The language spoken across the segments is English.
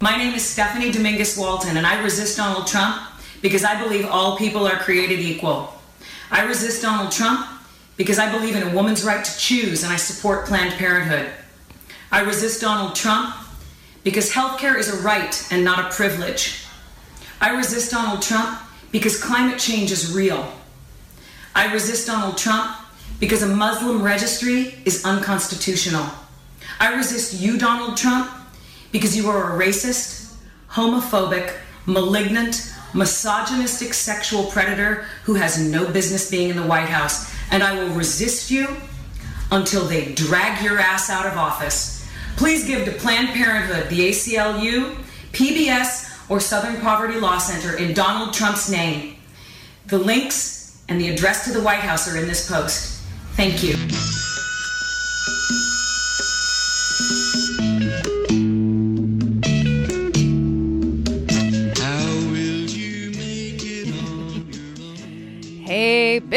My name is Stephanie Dominguez Walton, and I resist Donald Trump because I believe all people are created equal. I resist Donald Trump because I believe in a woman's right to choose and I support Planned Parenthood. I resist Donald Trump because healthcare is a right and not a privilege. I resist Donald Trump because climate change is real. I resist Donald Trump because a Muslim registry is unconstitutional. I resist you, Donald Trump, because you are a racist, homophobic, malignant, misogynistic sexual predator who has no business being in the White House. And I will resist you until they drag your ass out of office. Please give to Planned Parenthood, the ACLU, PBS, or Southern Poverty Law Center in Donald Trump's name. The links and the address to the White House are in this post. Thank you.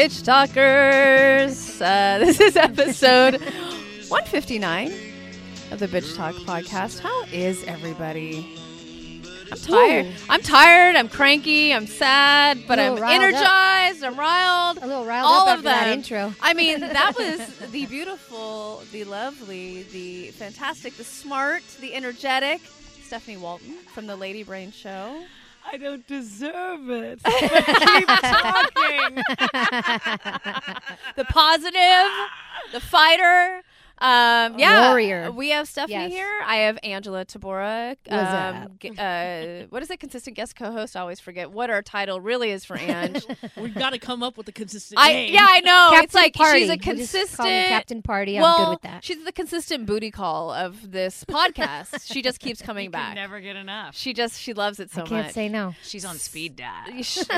Bitch talkers! Uh, this is episode 159 of the Bitch Talk podcast. How is everybody? I'm tired. I'm tired. I'm cranky. I'm sad, but I'm riled up. energized. I'm riled. A little riled All up of that intro. I mean, that was the beautiful, the lovely, the fantastic, the smart, the energetic Stephanie Walton from the Lady Brain Show. I don't deserve it. Keep talking. the positive, the fighter. Um, yeah, warrior. We have Stephanie Yes. here. I have Angela Tabora. What's Um, g- uh, what is it? Consistent guest co-host. I always forget what our title really is for Ange. We've got to come up with a consistent I name. yeah, I know. Captain it's like Party. she's a We'll just call consistent Captain Party. I'm well, good with that. she's the consistent booty call of this podcast. she just keeps coming You back. can never get enough. she just she loves it so much. I can't much. say no. She's on speed dial.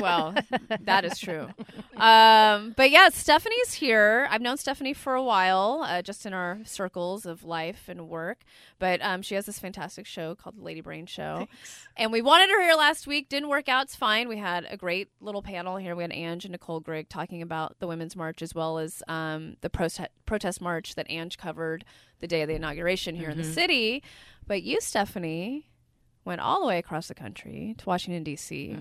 Well, that is true. Um, but yeah, Stephanie's here. I've known Stephanie for a while, uh, just in our circles of life and work. But um, she has this fantastic show called the Lady Brain Show. And we wanted her here last week. Didn't work out. It's fine. We had a great little panel here. We had Ange and Nicole Grigg talking about the Women's March as well as um, the prote- protest march that Ange covered the day of the inauguration here in the city. But you, Stephanie, went all the way across the country to Washington D.C.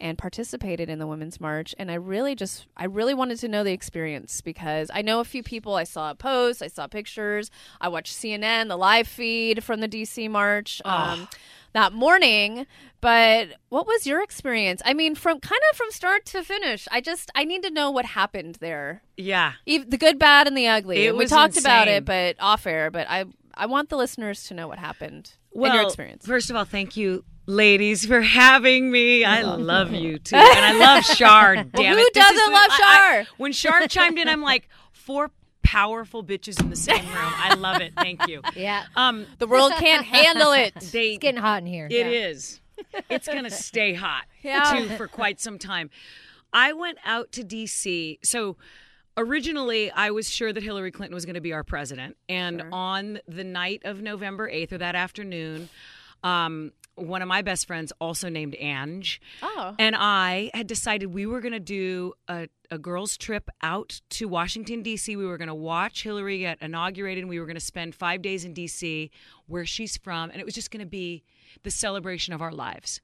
and participated in the Women's March. And I really just, I really wanted to know the experience because I know a few people. I saw posts, I saw pictures, I watched CNN, the live feed from the D.C. March. Um, that morning, but what was your experience? I mean, from kind of from start to finish. I just I need to know what happened there, Yeah. Ev the good, bad, and the ugly. We talked about it, but off air. But I I want the listeners to know what happened Well, in your experience. first of all, thank you, ladies, for having me. I love you too, and I love Shar. Damn who it, This doesn't the- love I- I- Shar? when Shar chimed in, I'm like four powerful bitches in the same room. I love it. Thank you. Yeah. Um, The world can't handle it. they It's getting hot in here. It is. It's going to stay hot Yeah. too for quite some time. I went out to DC. So originally, I was sure that Hillary Clinton was going to be our president. And on the night of November 8th or that afternoon, um, one of my best friends, also named Ange, Oh. and I had decided we were going to do a, a girls' trip out to Washington, D.C. We were going to watch Hillary get inaugurated, and we were going to spend five days in D.C., where she's from, and it was just going to be the celebration of our lives.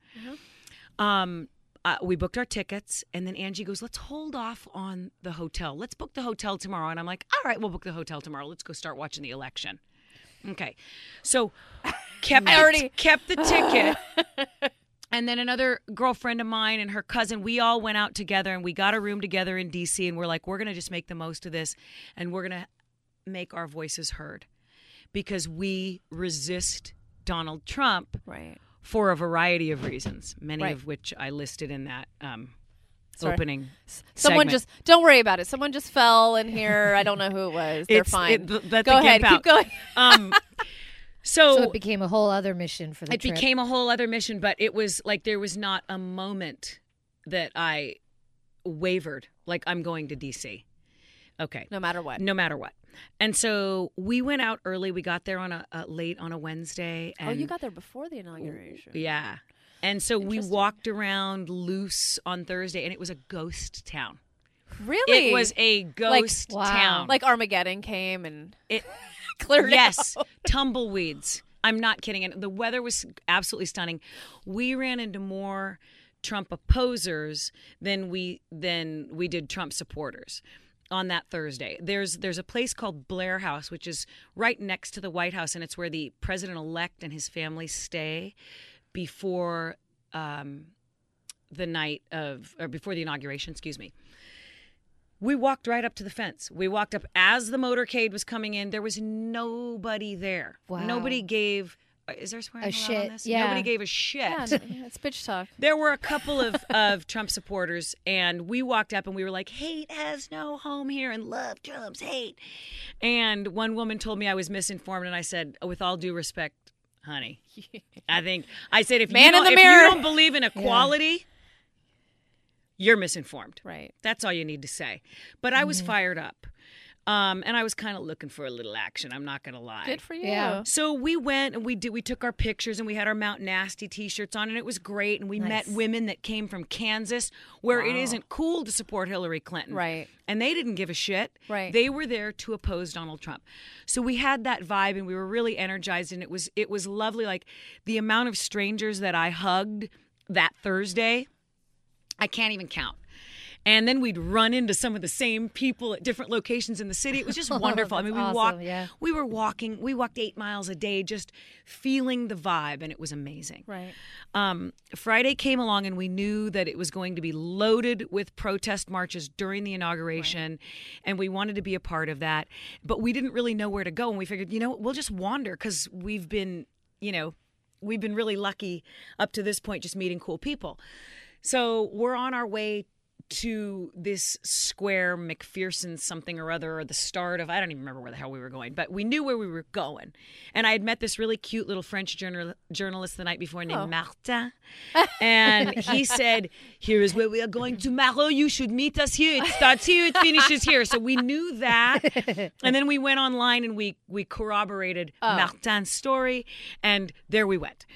Um, uh, we booked our tickets, and then Angie goes, "Let's hold off on the hotel. Let's book the hotel tomorrow." And I'm like, "All right, we'll book the hotel tomorrow. Let's go start watching the election." Okay, so kept I already- kept the ticket. And then another girlfriend of mine and her cousin, we all went out together and we got a room together in DC and we're like, we're going to just make the most of this and we're going to make our voices heard because we resist Donald Trump Right. For a variety of reasons, many Right. of which I listed in that um, Sorry. opening. Someone segment. just don't worry about it. Someone just fell in here. I don't know who it was. They're It's- fine. it- th- let Go the ahead. gimp Keep going. Um, so, So it became a whole other mission for the it trip. became a whole other mission but it was like there was not a moment that i wavered like i'm going to dc okay No matter what. no matter what and so we went out early we got there on a, a late on a wednesday and oh, you got there before the inauguration. yeah and so we walked around loose on thursday and it was a ghost town Really? it was a ghost wow. town like Armageddon came and it cleared yes out. tumbleweeds I'm not kidding. And the weather was absolutely stunning. We ran into more Trump opposers than we than we did Trump supporters on that Thursday. There's there's a place called Blair House, which is right next to the White House, and it's where the president elect and his family stay before um, the night of or before the inauguration. Excuse me. We walked right up to the fence. We walked up as the motorcade was coming in. There was nobody there. Wow. Nobody gave. Is there swearing A shit, this? yeah. Nobody gave a shit. Yeah, it's bitch talk. There were a couple of, of Trump supporters, and we walked up and we were like, hate has no home here and love Trump's hate. And one woman told me I was misinformed, and I said, with all due respect, honey, I think, I said, if, Man you, don't, the if you don't believe in equality, you're misinformed. Right. That's all you need to say. But I was mm-hmm. fired up. Um, and I was kind of looking for a little action. I'm not going to lie. Good for you. Yeah. So we went and we did. We took our pictures and we had our Mount Nasty T-shirts on, and it was great. And we met women that came from Kansas, where it Wow. isn't cool to support Hillary Clinton, Right. And they didn't give a shit. Right. They were there to oppose Donald Trump. So we had that vibe, and we were really energized, and it was it was lovely. Like the amount of strangers that I hugged that Thursday, I can't even count. And then we'd run into some of the same people at different locations in the city. It was just wonderful. I mean, we That's walked. yeah. We were walking. We walked eight miles a day, just feeling the vibe, and it was amazing. Right. Um, Friday came along, and we knew that it was going to be loaded with protest marches during the inauguration, and we wanted to be a part of that. But we didn't really know where to go, and we figured, you know, we'll just wander because we've been, you know, we've been really lucky up to this point, just meeting cool people. So we're on our way to this square McPherson something or other or the start of I don't even remember where the hell we were going, but we knew where we were going. And I had met this really cute little French journal- journalist the night before named Oh. Martin. And he said, Here is where we are going tomorrow. You should meet us here. It starts here, it finishes here. So we knew that. And then we went online and we we corroborated Oh. Martin's story and there we went.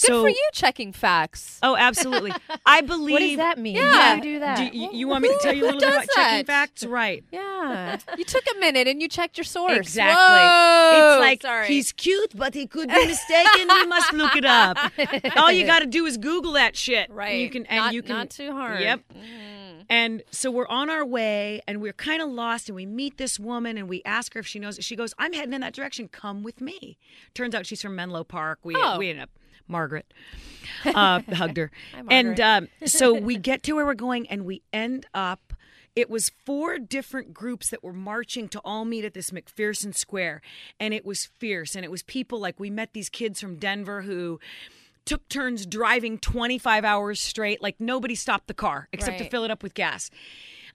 Good so for you checking facts. Oh, absolutely. I believe What does that mean? Yeah. You do that? do you, you want me to tell you a little bit about checking facts? Right. Yeah. you took a minute and you checked your source. Exactly. Whoa. it's like Sorry. he's cute, but he could be mistaken. we must look it up. All you got to do is Google that shit. right. And you can and not, you can not too hard. Yep. Mm. And so we're on our way and we're kind of lost and we meet this woman and we ask her if she knows. She goes, I'm heading in that direction. Come with me. Turns out she's from Menlo Park. We, Oh. we ended up, Margaret uh, hugged her. Hi, and um, so we get to where we're going and we end up. It was four different groups that were marching to all meet at this McPherson Square. And it was fierce. And it was people like we met these kids from Denver who took turns driving 25 hours straight. Like nobody stopped the car except to fill it up with gas.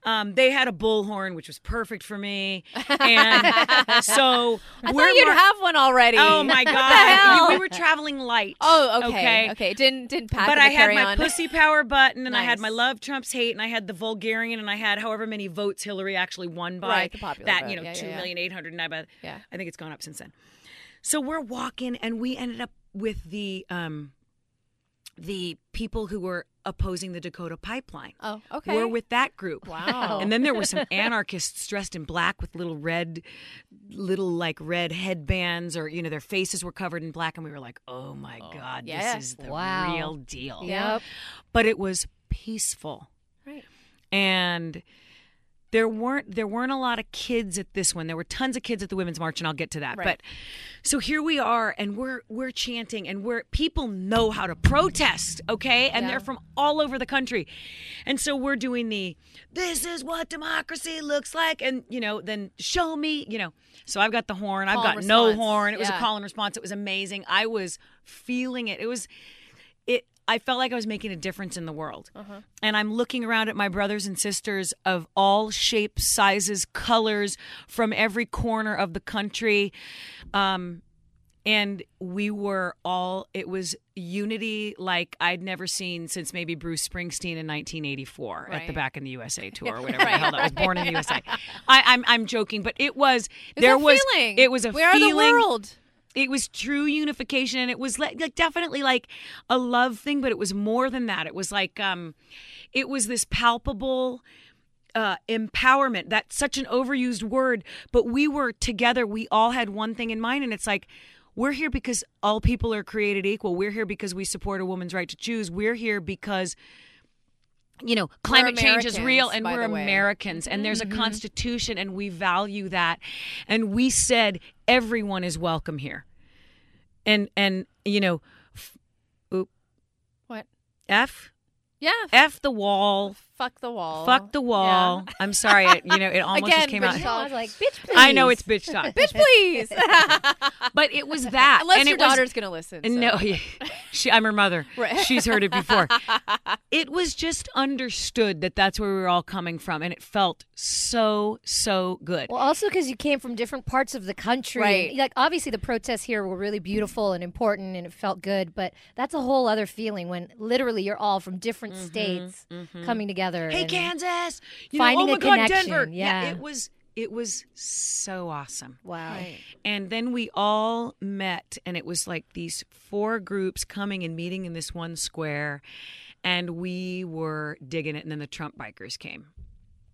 Um, they had a bullhorn, which was perfect for me. And so I thought you'd mar- have one already. Oh my god! We, we were traveling light. Oh, okay. Okay. Okay. Didn't didn't pack But I had my carry-on. pussy power button, and I had my love Trump's hate, and I had the Vulgarian, and I had however many votes Hillary actually won by. Right, the popular that vote. you know Yeah, yeah, two yeah. million eight hundred nine. But Yeah. I think it's gone up since then. So we're walking, and we ended up with the um, the people who were opposing the Dakota pipeline. Oh, okay. We're with that group. Wow. And then there were some anarchists dressed in black with little red, little like red headbands, or you know, their faces were covered in black, and we were like, "Oh my oh, god, yeah. this is the Wow. real deal." Yep. But it was peaceful, Right. and there weren't there weren't a lot of kids at this one. There were tons of kids at the women's march, and I'll get to that. Right. But so here we are, and we're we're chanting, and we're people know how to protest, okay? And Yeah. they're from all over the country, and so we're doing the this is what democracy looks like, and you know, then show me, you know. So I've got the horn, I've got no horn. It was a call and response. It was amazing. I was feeling it. It was I felt like I was making a difference in the world. Uh-huh. And I'm looking around at my brothers and sisters of all shapes, sizes, colors from every corner of the country. Um, and we were all, it was unity like I'd never seen since maybe Bruce Springsteen in 1984 at the Back in the USA tour or whatever the hell that was, Born in the USA. I, I'm, I'm joking, but it was, It's there a was, feeling. it was a we are the world. It was true unification and it was like, definitely like a love thing but it was more than that it was like um it was this palpable uh, empowerment that's such an overused word but we were together we all had one thing in mind and it's like we're here because all people are created equal. We're here because we support a woman's right to choose. We're here because you know, climate change is real and we're. Americans and there's a constitution and we value that. And we said everyone is welcome here. And and you know, f- oop, What? F Yeah. F the wall. Fuck the wall. Fuck the wall. Yeah. I'm sorry. It, you know, it almost Again, just came out. No, I was like, bitch, please. I know it's bitch talk. Bitch, please. but it was that. Unless and your daughter's gonna listen. so. No, yeah. she, I'm her mother. Right. She's heard it before. it was just understood that that's where we were all coming from, and it felt so so good. Well, also because you came from different parts of the country. Right. And, like, obviously, the protests here were really beautiful and important and it felt good, but that's a whole other feeling when literally you're all from different mm-hmm. states mm-hmm. coming together. Hey, and- Kansas! You finding know, oh a God, connection, Denver! yeah. it was it was so awesome. Wow. Right. And then we all met, and it was like these four groups coming and meeting in this one square, and we were digging it. And then the Trump bikers came.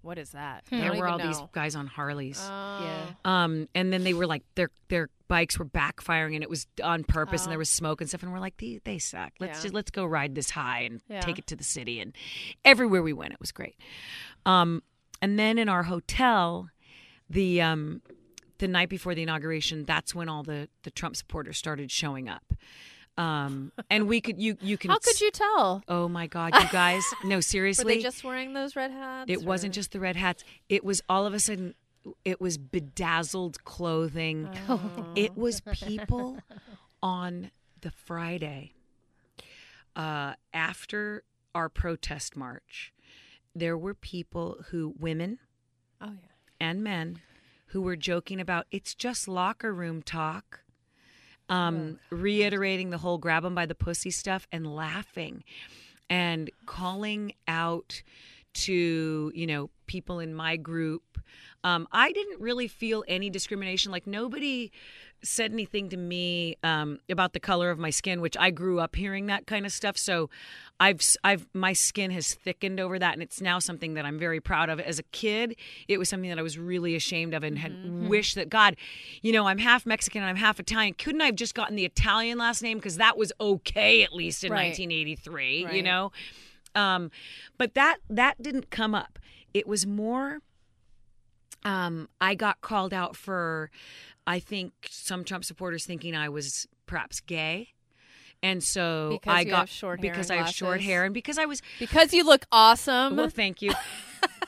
What is that? I There were all even these guys on Harleys. Oh. Yeah. Um, and then they were like their their bikes were backfiring, and it was on purpose, and Oh. there was smoke and stuff. And we're like, they they suck. Let's Yeah. just let's go ride this high and Yeah. take it to the city. And everywhere we went, it was great. Um, and then in our hotel, the um, the night before the inauguration, that's when all the the Trump supporters started showing up. Um, and we could you you can How could you tell? Oh my God, you guys! No, seriously. Were they just wearing those red hats? it wasn't just the red hats. It was all of a sudden, it was bedazzled clothing. It was people on the Friday uh, after our protest march. There were people who, women Oh yeah. and men, who were joking about it's just locker room talk. Um, reiterating the whole grab them by the pussy stuff and laughing and calling out to you know people in my group. Um, i didn't really feel any discrimination. Like nobody said anything to me um, about the color of my skin which i grew up hearing that kind of stuff. So i've i've my skin has thickened over that and it's now something that i'm very proud of. As a kid it was something that i was really ashamed of and had wished that god you know i'm half mexican and i'm half italian. Couldn't i have just gotten the italian last name? Because that was okay at least in Right. 1983 you know? Um, but that that didn't come up. It was more. Um, I got called out for, I think some Trump supporters thinking I was perhaps gay, and so Because I got have short hair because I have short hair and because I was Because you look awesome. well, thank you.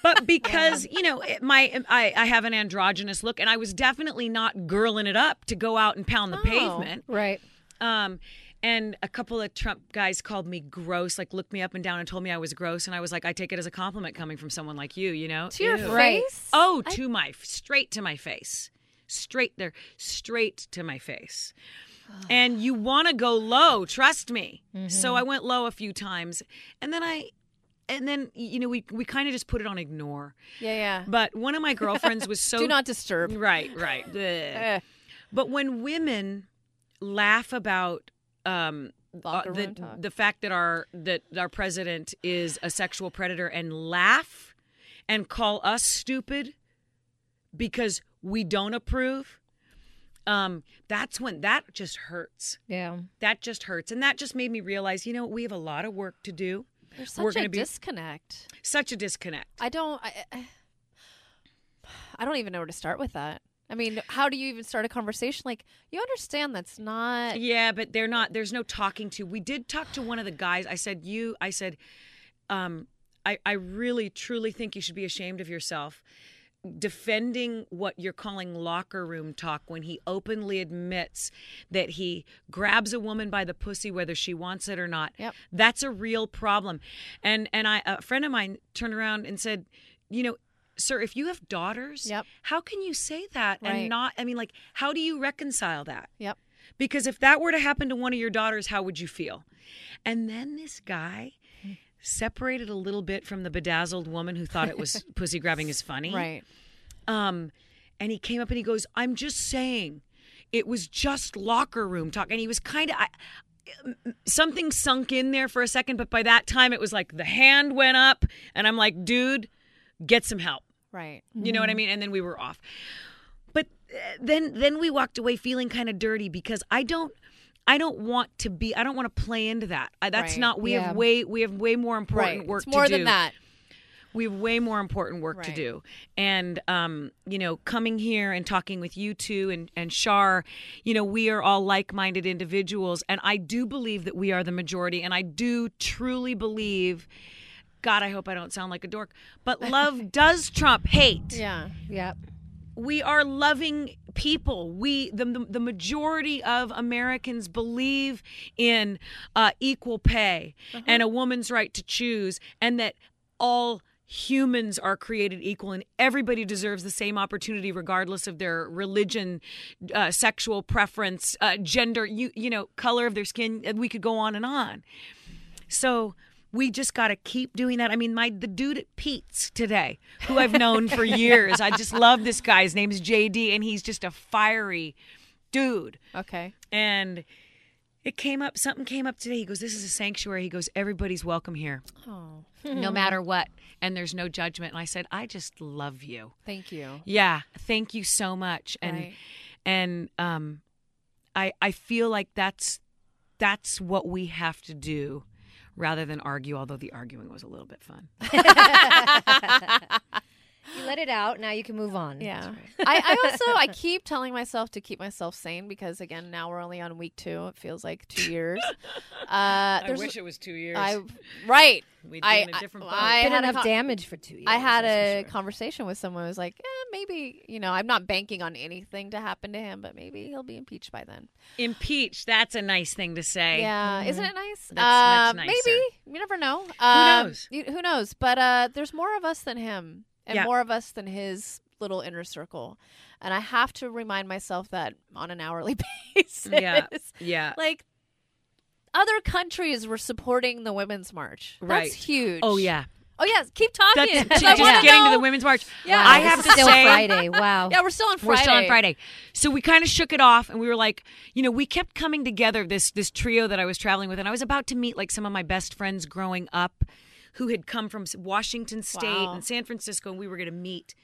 But because you know it, my I, I have an androgynous look, and I was definitely not girling it up to go out and pound the Oh. pavement. Right. Um, and a couple of Trump guys called me gross, like looked me up and down and told me I was gross, and I was like, I take it as a compliment coming from someone like you, you know? to your Ew. Face. Oh, to my straight to my face, straight there, straight to my face. And you want to go low, trust me. So I went low a few times, and then I, and then you know we we kind of just put it on ignore. Yeah, yeah. But one of my girlfriends was so Do not disturb. right, right. Eh. But when women laugh about um, uh, the the fact that our that our president is a sexual predator and laugh and call us stupid because we don't approve, um, that's when that just hurts. Yeah. That just hurts, and that just made me realize, you know, we have a lot of work to do. There's We're such a gonna be- disconnect. Such a disconnect. I don't. I, I- I don't even know where to start with that. I mean, how do you even start a conversation? Like, you understand that's not. Yeah, but they're not. There's no talking to. We did talk to one of the guys. I said, "You." I said, um, I, "I really, truly think you should be ashamed of yourself." Defending what you're calling locker room talk when he openly admits that he grabs a woman by the pussy whether she wants it or not. Yep. That's a real problem. And and I a friend of mine turned around and said, you know, sir, if you have daughters, Yep. how can you say that Right. and not I mean like how do you reconcile that? Yep. Because if that were to happen to one of your daughters, how would you feel? And then this guy separated a little bit from the bedazzled woman who thought it was pussy grabbing is funny. Right. Um, and he came up and he goes, I'm just saying, it was just locker room talk. And he was kind of, something sunk in there for a second, but by that time it was like the hand went up, and I'm like, dude, get some help. Right. You know what I mean? And then we were off. But then then we walked away feeling kind of dirty because I don't I don't want to be I don't want to play into that. I, that's Right. not we Yeah. have way we have way more important right. work it's more to do. than that. We have way more important work to do. And um, you know, coming here and talking with you two and and Shar, you know, we are all like-minded individuals and I do believe that we are the majority and I do truly believe God, I hope I don't sound like a dork, but love does trump hate Yeah. Yep. We are loving people. We the, the, the majority of americans believe in uh, equal pay and a woman's right to choose and that all humans are created equal and everybody deserves the same opportunity regardless of their religion uh, sexual preference uh, gender you you know color of their skin we could go on and on. So we just got to keep doing that. I mean, my the dude at Pete's today, who I've known for years, I just love this guy. His name's JD, and he's just a fiery dude. Okay. And it came up, something came up today. He goes, "This is a sanctuary." He goes, "Everybody's welcome here, Oh, no matter what, and there's no judgment." And I said, "I just love you." thank you. Yeah, thank you so much. And Right. and um I I feel like that's that's what we have to do rather than argue, although the arguing was a little bit fun. You let it out. Now you can move on. Yeah. I, I also I keep telling myself to keep myself sane because again now we're only on week two. It feels like two years. Uh, wish it was two years. I right. We'd be I in a different boat. I, I Been had a enough con- damage for two years. I had a sure. conversation with someone who was like, eh, maybe you know I'm not banking on anything to happen to him, but maybe he'll be impeached by then. Impeach, that's a nice thing to say. Yeah, isn't it nice? That's Uh, much Maybe you never know. Um, knows? you- who knows? But uh, there's more of us than him, and Yeah. more of us than his little inner circle. And I have to remind myself that on an hourly basis. Yeah. Yeah. Like other countries were supporting the women's march. Right. That's huge. Oh yeah. Oh yes. Keep talking. That's 'cause just I wanna getting to the women's march. Yeah. I have to is still say Friday. Wow. Yeah, we're still on Friday. We're still on Friday. So we kind of shook it off and we were like, you know, we kept coming together this this trio that I was traveling with and I was about to meet like some of my best friends growing up who had come from Washington state Wow. and San Francisco and we were going to meet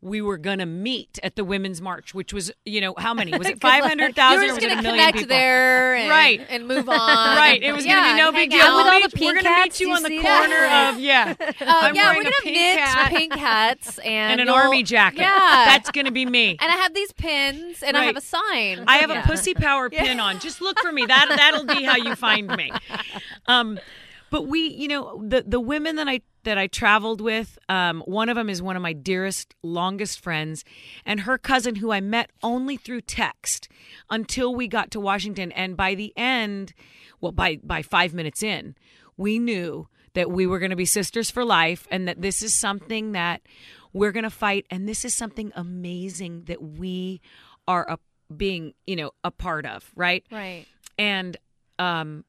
we were going to meet at the women's march which was, you know, how many? Was it 500,000 were or just was it gonna a million connect people? there, and, Right. and move on. Right, it was going to be no big deal. with all We'll the meet- we're gonna meet you you on the corner that? of yeah. Uh, I'm yeah, wearing we're gonna pink knit hat pink hats and and an army jacket. Yeah, That's going to be me. and I have these pins, and I have a sign. I have Yeah. a pussy power pin on. Just look for me. That that'll be how you find me. Um, but we, you know, the the women that I that I traveled with, um, one of them is one of my dearest, longest friends, and her cousin, who I met only through text until we got to Washington. And by the end, well, by by five minutes in, we knew that we were going to be sisters for life, and that this is something that we're going to fight, and this is something amazing that we are a being you know a part of right right. and um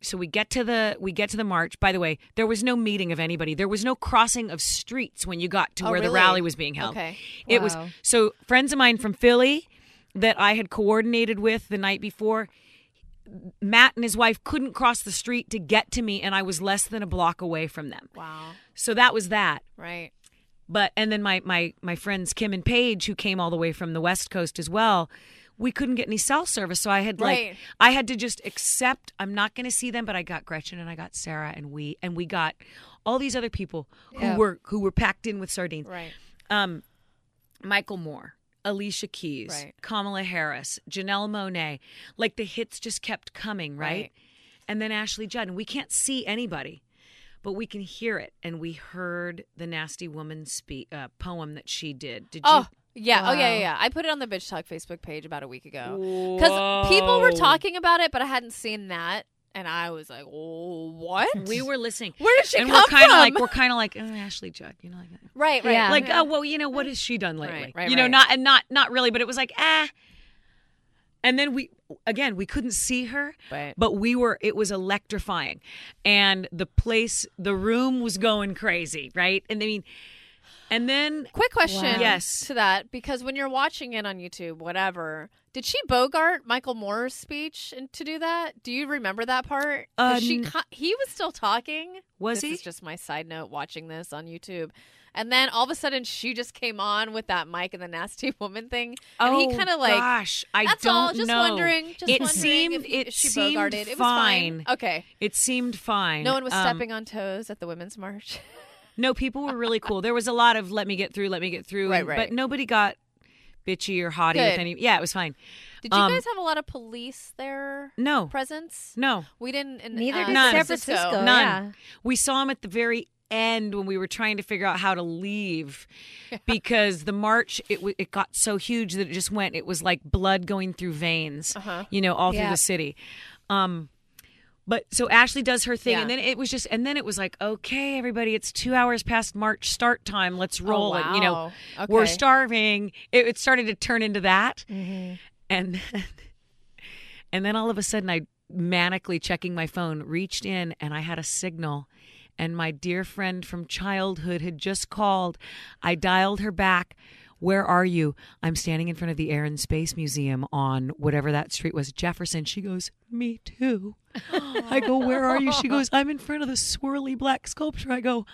so we get to the we get to the march by the way there was no meeting of anybody there was no crossing of streets when you got to Oh, where the rally was being held Okay. it was so friends of mine from philly that i had coordinated with the night before matt and his wife couldn't cross the street to get to me and i was less than a block away from them Wow. so that was that Right. but and then my my my friends Kim and Paige who came all the way from the West Coast as well. We couldn't get any cell service, so I had like Right. I had to just accept I'm not going to see them, but I got Gretchen and I got Sarah and we and we got all these other people who Yeah. were who were packed in with sardines. Right. Um, Michael Moore, Alicia Keys, Right. Kamala Harris, Janelle Monáe. Like the hits just kept coming, right? Right. And then Ashley Judd, and we can't see anybody, but we can hear it. And we heard the nasty woman speak uh, poem that she did. Did you? Oh. Yeah. Oh yeah, yeah. Yeah. I put it on the bitch talk Facebook page about a week ago because people were talking about it, but I hadn't seen that, and I was like, "Oh, what? We were listening. Where did she and come we're kind of from? like we're kind of like oh, Ashley Judd, you know, like that. right, right, Yeah. like oh well, you know what has she done lately? Right, right, you know, right. not and not not really, but it was like ah. And then we again we couldn't see her, Right. but we were it was electrifying, and the place the room was going crazy, right? And I mean, and then Quick question, Wow. Yes. to that because when you're watching it on YouTube, whatever, did she bogart Michael Moore's speech to do that? Do you remember that part? Uh, she n- he was still talking. Was this he? Is just my side note. Watching this on YouTube, And then all of a sudden, she just came on with that Mike and the nasty woman thing, and he Oh, kind of like. gosh, I That's don't all. Just know. wondering. Just it wondering seemed if, it if she seemed bogarted. It was fine. fine. Okay. It seemed fine. No one was Um, stepping on toes at the women's march. No, people were really cool. There was a lot of let me get through, let me get through. Right, and- right. But nobody got bitchy or haughty Good. with any. Yeah, it was fine. Did you Um, guys have a lot of police there? No, Presence? no, We didn't. In, Neither uh, did None. San Francisco. none. Yeah. We saw him at the very end when we were trying to figure out how to leave because the march it w- it got so huge that it just went. It was like blood going through veins, Uh-huh. you know, all through Yeah. the city. Um, but so Ashley does her thing, Yeah. and then it was just, and then it was like, okay, everybody, it's two hours past March start time. Let's roll it. You know, Oh, wow. we're starving. It, it started to turn into that, Mm-hmm. and then, and then all of a sudden, I manically checking my phone, reached in, and I had a signal. And my dear friend from childhood had just called. I dialed her back. Where are you? I'm standing in front of the Air and Space Museum on whatever that street was, Jefferson. She goes, Me too. I go, Where are you? She goes, I'm in front of the swirly black sculpture. I go,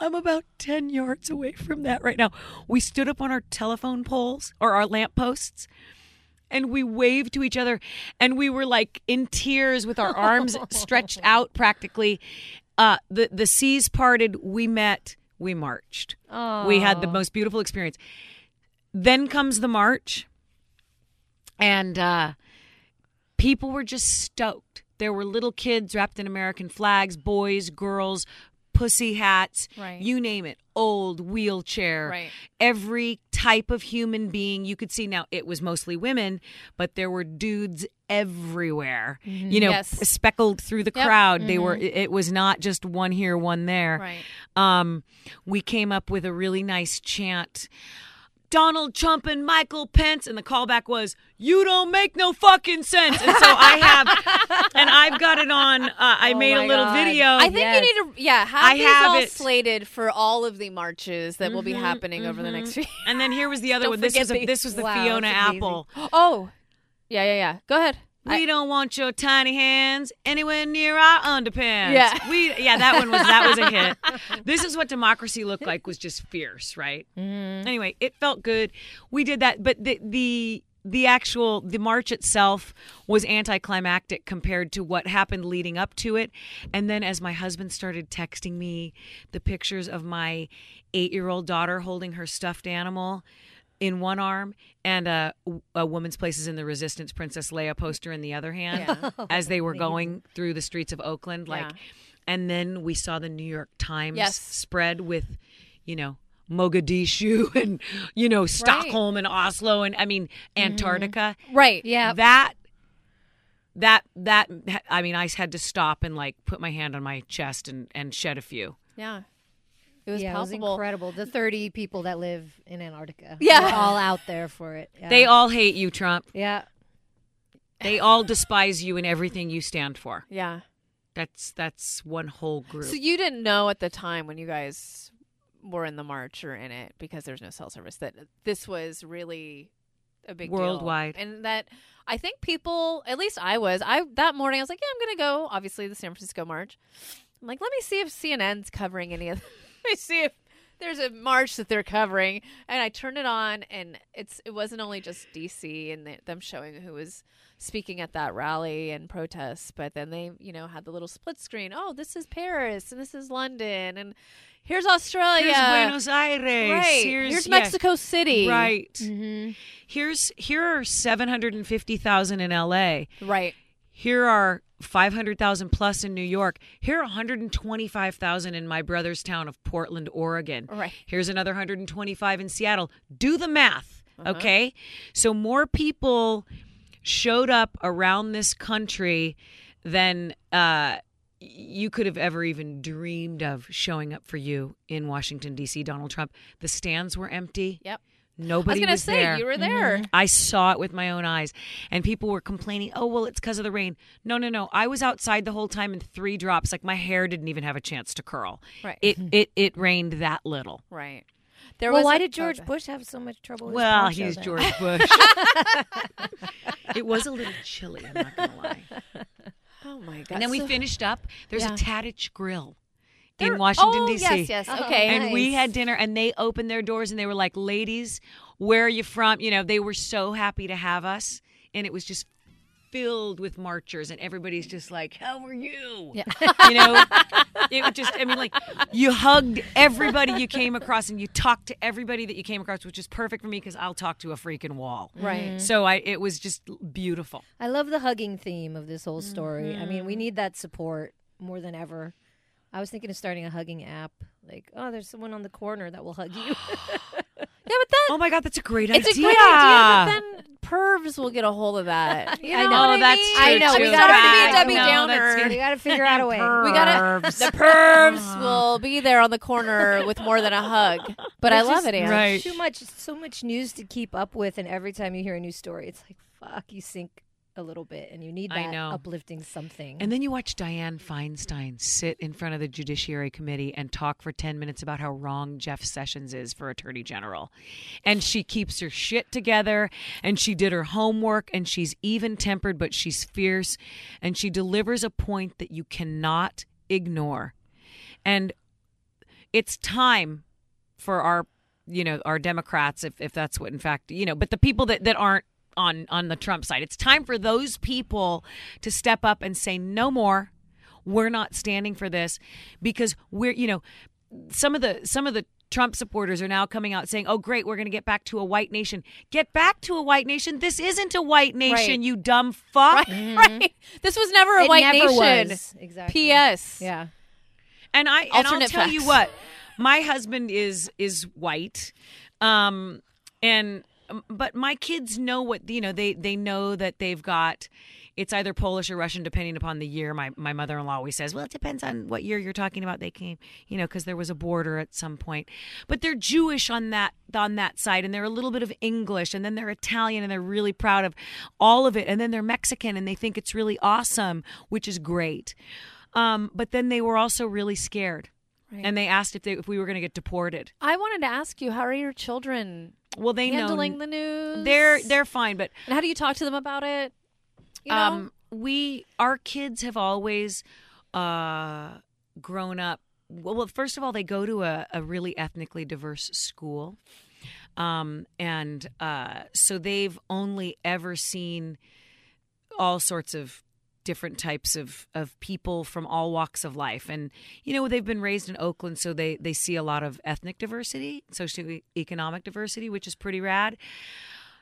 I'm about 10 yards away from that right now. We stood up on our telephone poles or our lamp posts and we waved to each other and we were like in tears with our arms stretched out practically. Uh, the, the seas parted, we met, we marched. We had the most beautiful experience. Then comes the march, and uh, people were just stoked. There were little kids wrapped in American flags, boys, girls, pussy hats, Right. you name it, old, wheelchair, Right. every type of human being you could see. Now, it was mostly women, but there were dudes everywhere, you know, Yes. speckled through the Yep. crowd. They were, it it was not just one here, one there Right. um, we came up with a really nice chant. Donald Trump and Michael Pence, and the callback was, "You don't make no fucking sense." And so I have, and I've got it on. Uh, I Oh made a little God. video. I think yes. you need to, yeah, have I these have all it. slated for all of the marches that will be happening over the next few. and then here was the other Don't one. This was a, this was the Wow, Fiona. Apple. Oh, yeah, yeah, yeah. Go ahead. We don't want your tiny hands anywhere near our underpants. Yeah. we yeah that one was that was a hit. This is what democracy looked like was just fierce, right? Mm-hmm. Anyway, it felt good. We did that, but the the the actual the march itself was anticlimactic compared to what happened leading up to it. And then as my husband started texting me the pictures of my 8-year-old daughter holding her stuffed animal in one arm and a, a woman's places in the resistance princess leia poster in the other hand as they were going through the streets of oakland like Yeah. and then we saw the new york times Yes. spread with you know mogadishu and you know stockholm and oslo and i mean mm-hmm. antarctica Right. Yeah. that that that i mean i had to stop and like put my hand on my chest and and shed a few Yeah. It was yeah, it was incredible. The 30 people that live in Antarctica. Yeah. We're all out there for it. Yeah. they all hate you trump Yeah. they all despise you and everything you stand for yeah. That's that's one whole group. So you didn't know at the time when you guys were in the march or in it because there's no cell service that this was really a big deal. Worldwide. and that I think people, at least I was, I that morning I was like, yeah, I'm gonna go. Obviously, the San Francisco march. I'm like, let me see if CNN's covering any of. Let me see if there's a march that they're covering, and I turned it on, and it's it wasn't only just DC and the, them showing who was speaking at that rally and protests, but then they you know had the little split screen. Oh, this is Paris and this is London and here's Australia. Here's Buenos Aires. Right. Here's, Here's, yeah, Mexico City. Right. Mm-hmm. Here's here are seven hundred and fifty thousand in L.A. Right. Here are five hundred thousand plus in New York. Here are one hundred and twenty-five thousand in my brother's town of Portland, Oregon. Right. Here's another hundred and twenty-five in Seattle. Do the math, Uh-huh. okay? So more people showed up around this country than uh, you could have ever even dreamed of showing up for you in Washington D.C. Donald Trump. The stands were empty. Yep. Nobody I was gonna say there. you were there. Mm-hmm. I saw it with my own eyes, and people were complaining. Oh well, it's because of the rain. No, no, no. I was outside the whole time in three drops. Like my hair didn't even have a chance to curl. Right. It it it rained that little. Right. There Well, was why a- did George okay. Bush have so much trouble? with Well, he's then? George Bush. it was a little chilly. I'm not gonna lie. Oh my god. And then we finished up. There's Yeah. a Tadich Grill in They're- Washington oh, D.C. Yes, yes. Oh, Okay. And we had dinner, and they opened their doors, and they were like, "Ladies, where are you from?" You know, they were so happy to have us, and it was just filled with marchers, and everybody's just like, "How are you?" Yeah. You know, it was just. I mean, like you hugged everybody you came across, and you talked to everybody that you came across, which is perfect for me because I'll talk to a freaking wall. Right. So I, it was just beautiful. I love the hugging theme of this whole story. I mean, Mm-hmm. we need that support more than ever. I was thinking of starting a hugging app. Like, oh, there's someone on the corner that will hug you. Yeah, but then Oh my god, that's a great it's idea. a great idea. But then pervs will get a hold of that. You know I know. what Oh, I that's mean? true, I know, I we mean, gotta sorry to be a Debbie no, that's Downer. good. you got to figure out a way. We gotta. Pervs. The pervs will be there on the corner with more than a hug. But I love just it, Anne. Right. Too much, so much news to keep up with, and every time you hear a new story, it's like, fuck, you sink a little bit, and you need that uplifting something. And then you watch Dianne Feinstein sit in front of the Judiciary Committee and talk for 10 minutes about how wrong Jeff Sessions is for Attorney General. And she keeps her shit together and she did her homework and she's even tempered, but she's fierce. And she delivers a point that you cannot ignore. And it's time for our you know our democrats if, if that's what in fact you know but the people that, that aren't on on the trump side it's time for those people to step up and say no more we're not standing for this because we're you know some of the some of the Trump supporters are now coming out saying, "Oh, great, we're going to get back to a white nation." Get back to a white nation. This isn't a white nation, Right. you dumb fuck. Right. This was never a It white never nation. was. Exactly. P.S. Yeah. And I and I'll Alternate tell you what, my husband is is white, um, and but my kids know what you know. They they know that they've got. It's either Polish or Russian, depending upon the year. My my mother in law always says, "Well, it depends on what year you're talking about." They came, you know, because there was a border at some point. But they're Jewish on that on that side, and they're a little bit of English, and then they're Italian, and they're really proud of all of it, and then they're Mexican, and they think it's really awesome, which is great. Um, but then they were also really scared, and they asked if they if we were going to get deported. I wanted to ask you, how are your children Well, they handling know the news? they're they're fine, but And how do you talk to them about it? You know? um, we our kids have always uh, grown up. Well, well, first of all, they go to a, a really ethnically diverse school, um, and uh, so they've only ever seen all sorts of different types of, of people from all walks of life. And you know they've been raised in oakland so they, they see a lot of ethnic diversity socioeconomic diversity which is pretty rad.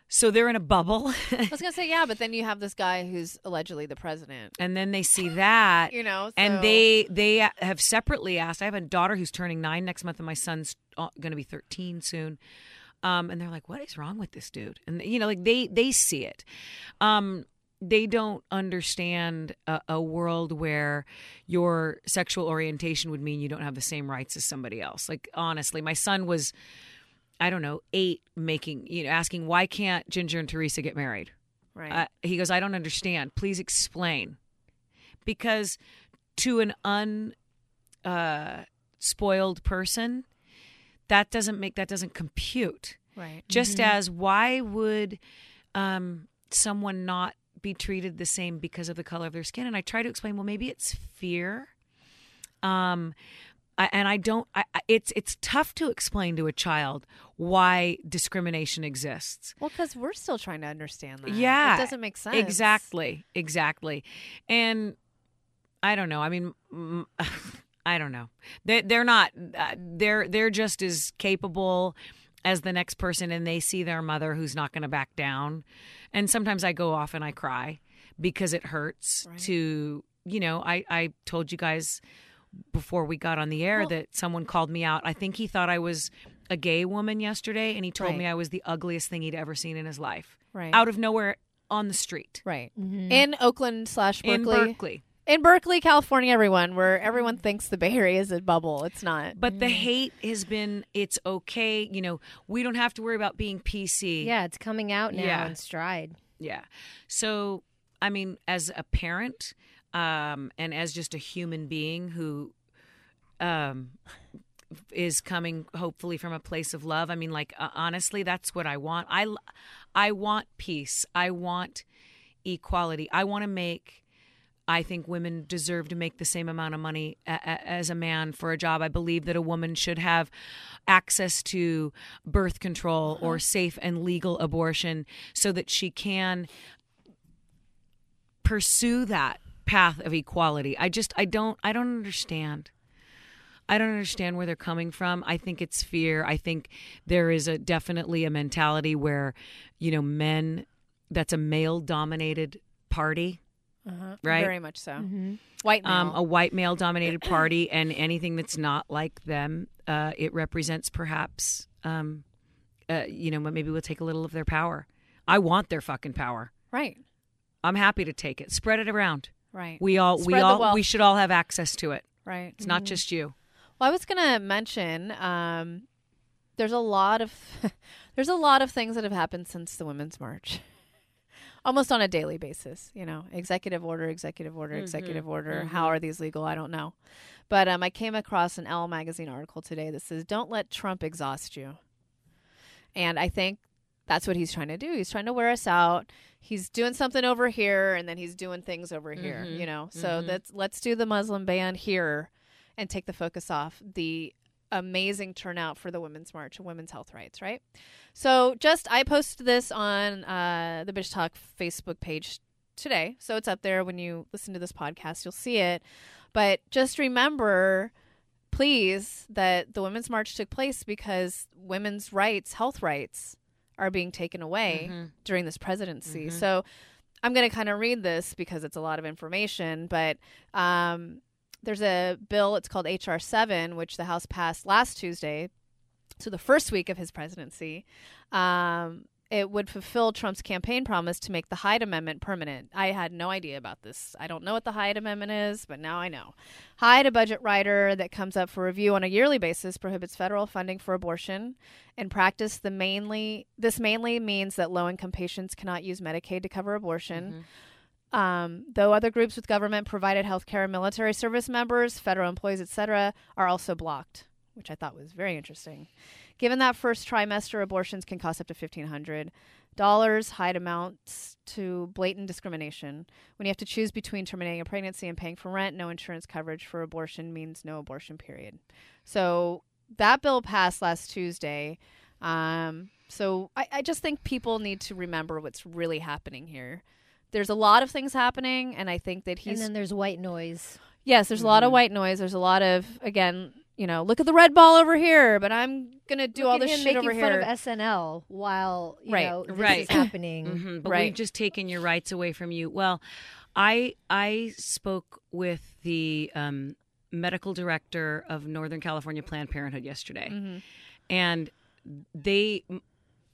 So they're in a bubble. I was gonna say yeah, but then you have this guy who's allegedly the president. and then they see that You know, so- and they they have separately asked i have a daughter who's turning nine next month and my son's going to be 13 soon. Um, and they're like what is wrong with this dude? And you know like they they see it. Um, they don't understand a, a world where your sexual orientation would mean you don't have the same rights as somebody else like honestly my son was i don't know eight making you know asking why can't ginger and teresa get married Right. uh, he goes, I don't understand. Please explain. Because to an un uh, spoiled person, that doesn't make that doesn't compute. right. Just as why would um, someone not be treated the same because of the color of their skin? And I try to explain. Well, maybe it's fear. Um, I, and I don't. I, it's it's tough to explain to a child why discrimination exists. Well, because we're still trying to understand that. Yeah, it doesn't make sense. Exactly, exactly. And I don't know. I mean, I don't know. They they're not. Uh, they're they're just as capable as the next person, and they see their mother who's not going to back down. And sometimes I go off and I cry because it hurts Right. to you know. I I told you guys before we got on the air Well- that someone called me out. I think he thought I was a gay woman yesterday, and he told Right. me I was the ugliest thing he'd ever seen in his life Right. out of nowhere on the street Right. Mhm. In Oakland slash Berkeley. in Berkeley. In Berkeley, California, everyone, where everyone thinks the Bay Area is a bubble. It's not. But the hate has been it's okay, you know, we don't have to worry about being PC. Yeah, it's coming out now Yeah. in stride. Yeah. So, I mean, as a parent um and as just a human being who um is coming hopefully from a place of love. I mean, like uh, honestly, that's what I want. I, I want peace. I want equality. I want to make I think women deserve to make the same amount of money a- a- as a man for a job. I believe that a woman should have access to birth control uh-huh. or safe and legal abortion so that she can pursue that path of equality. I just I don't I don't understand. I don't understand where they're coming from. I think it's fear. I think there is a definitely a mentality where, you know, men that's a male dominated party, right? Very much so. White male. um, a white male dominated party, and anything that's not like them, uh, it represents perhaps, um, uh, you know, maybe we'll take a little of their power. I want their fucking power. right. I'm happy to take it. Spread it around. Right. We all, we Spread the all, wealth. we should all have access to it. right. It's not just you. Well, I was going to mention um, there's a lot of there's a lot of things that have happened since the Women's March. Almost on a daily basis, you know, executive order, executive order, mm-hmm. executive order. Mm-hmm. How are these legal? I don't know. But um, I came across an Elle magazine article today that says, "Don't let Trump exhaust you." And I think that's what he's trying to do. He's trying to wear us out. He's doing something over here, and then he's doing things over here. Mm-hmm. You know, so that's let's do the Muslim ban here, and take the focus off the amazing turnout for the Women's March and women's health rights. Right. So just I posted this on uh, the Bitch Talk Facebook page today, so it's up there when you listen to this podcast. You'll see it. But just remember please that the women's march took place because women's rights health rights are being taken away during this presidency so i'm going to kind of read this because it's a lot of information but um, there's a bill it's called hr 7 which the house passed last tuesday so the first week of his presidency um, it would fulfill Trump's campaign promise to make the Hyde Amendment permanent. I had no idea about this. I don't know what the Hyde Amendment is, but now I know. Hyde, a budget rider that comes up for review on a yearly basis, prohibits federal funding for abortion. In practice, the mainly this mainly means that low-income patients cannot use Medicaid to cover abortion. Um, though other groups with government provided health care, military service members, federal employees, etc., are also blocked, which I thought was very interesting. Given that first trimester abortions can cost up to fifteen hundred dollars, Hyde amounts to blatant discrimination. When you have to choose between terminating a pregnancy and paying for rent, no insurance coverage for abortion means no abortion. Period. So that bill passed last Tuesday. Um, so I, I just think people need to remember what's really happening here. There's a lot of things happening, and I think that he's. And then there's white noise. Yes, there's a lot of white noise. There's a lot of again, you know, look at the red ball over here, but I'm gonna do Look all at this him shit making over fun of SNL while you Right, know this right. is happening. Mhm, but Right. we've just taken your rights away from you. Well, I I spoke with the um, medical director of Northern California Planned Parenthood yesterday, Mm-hmm. and they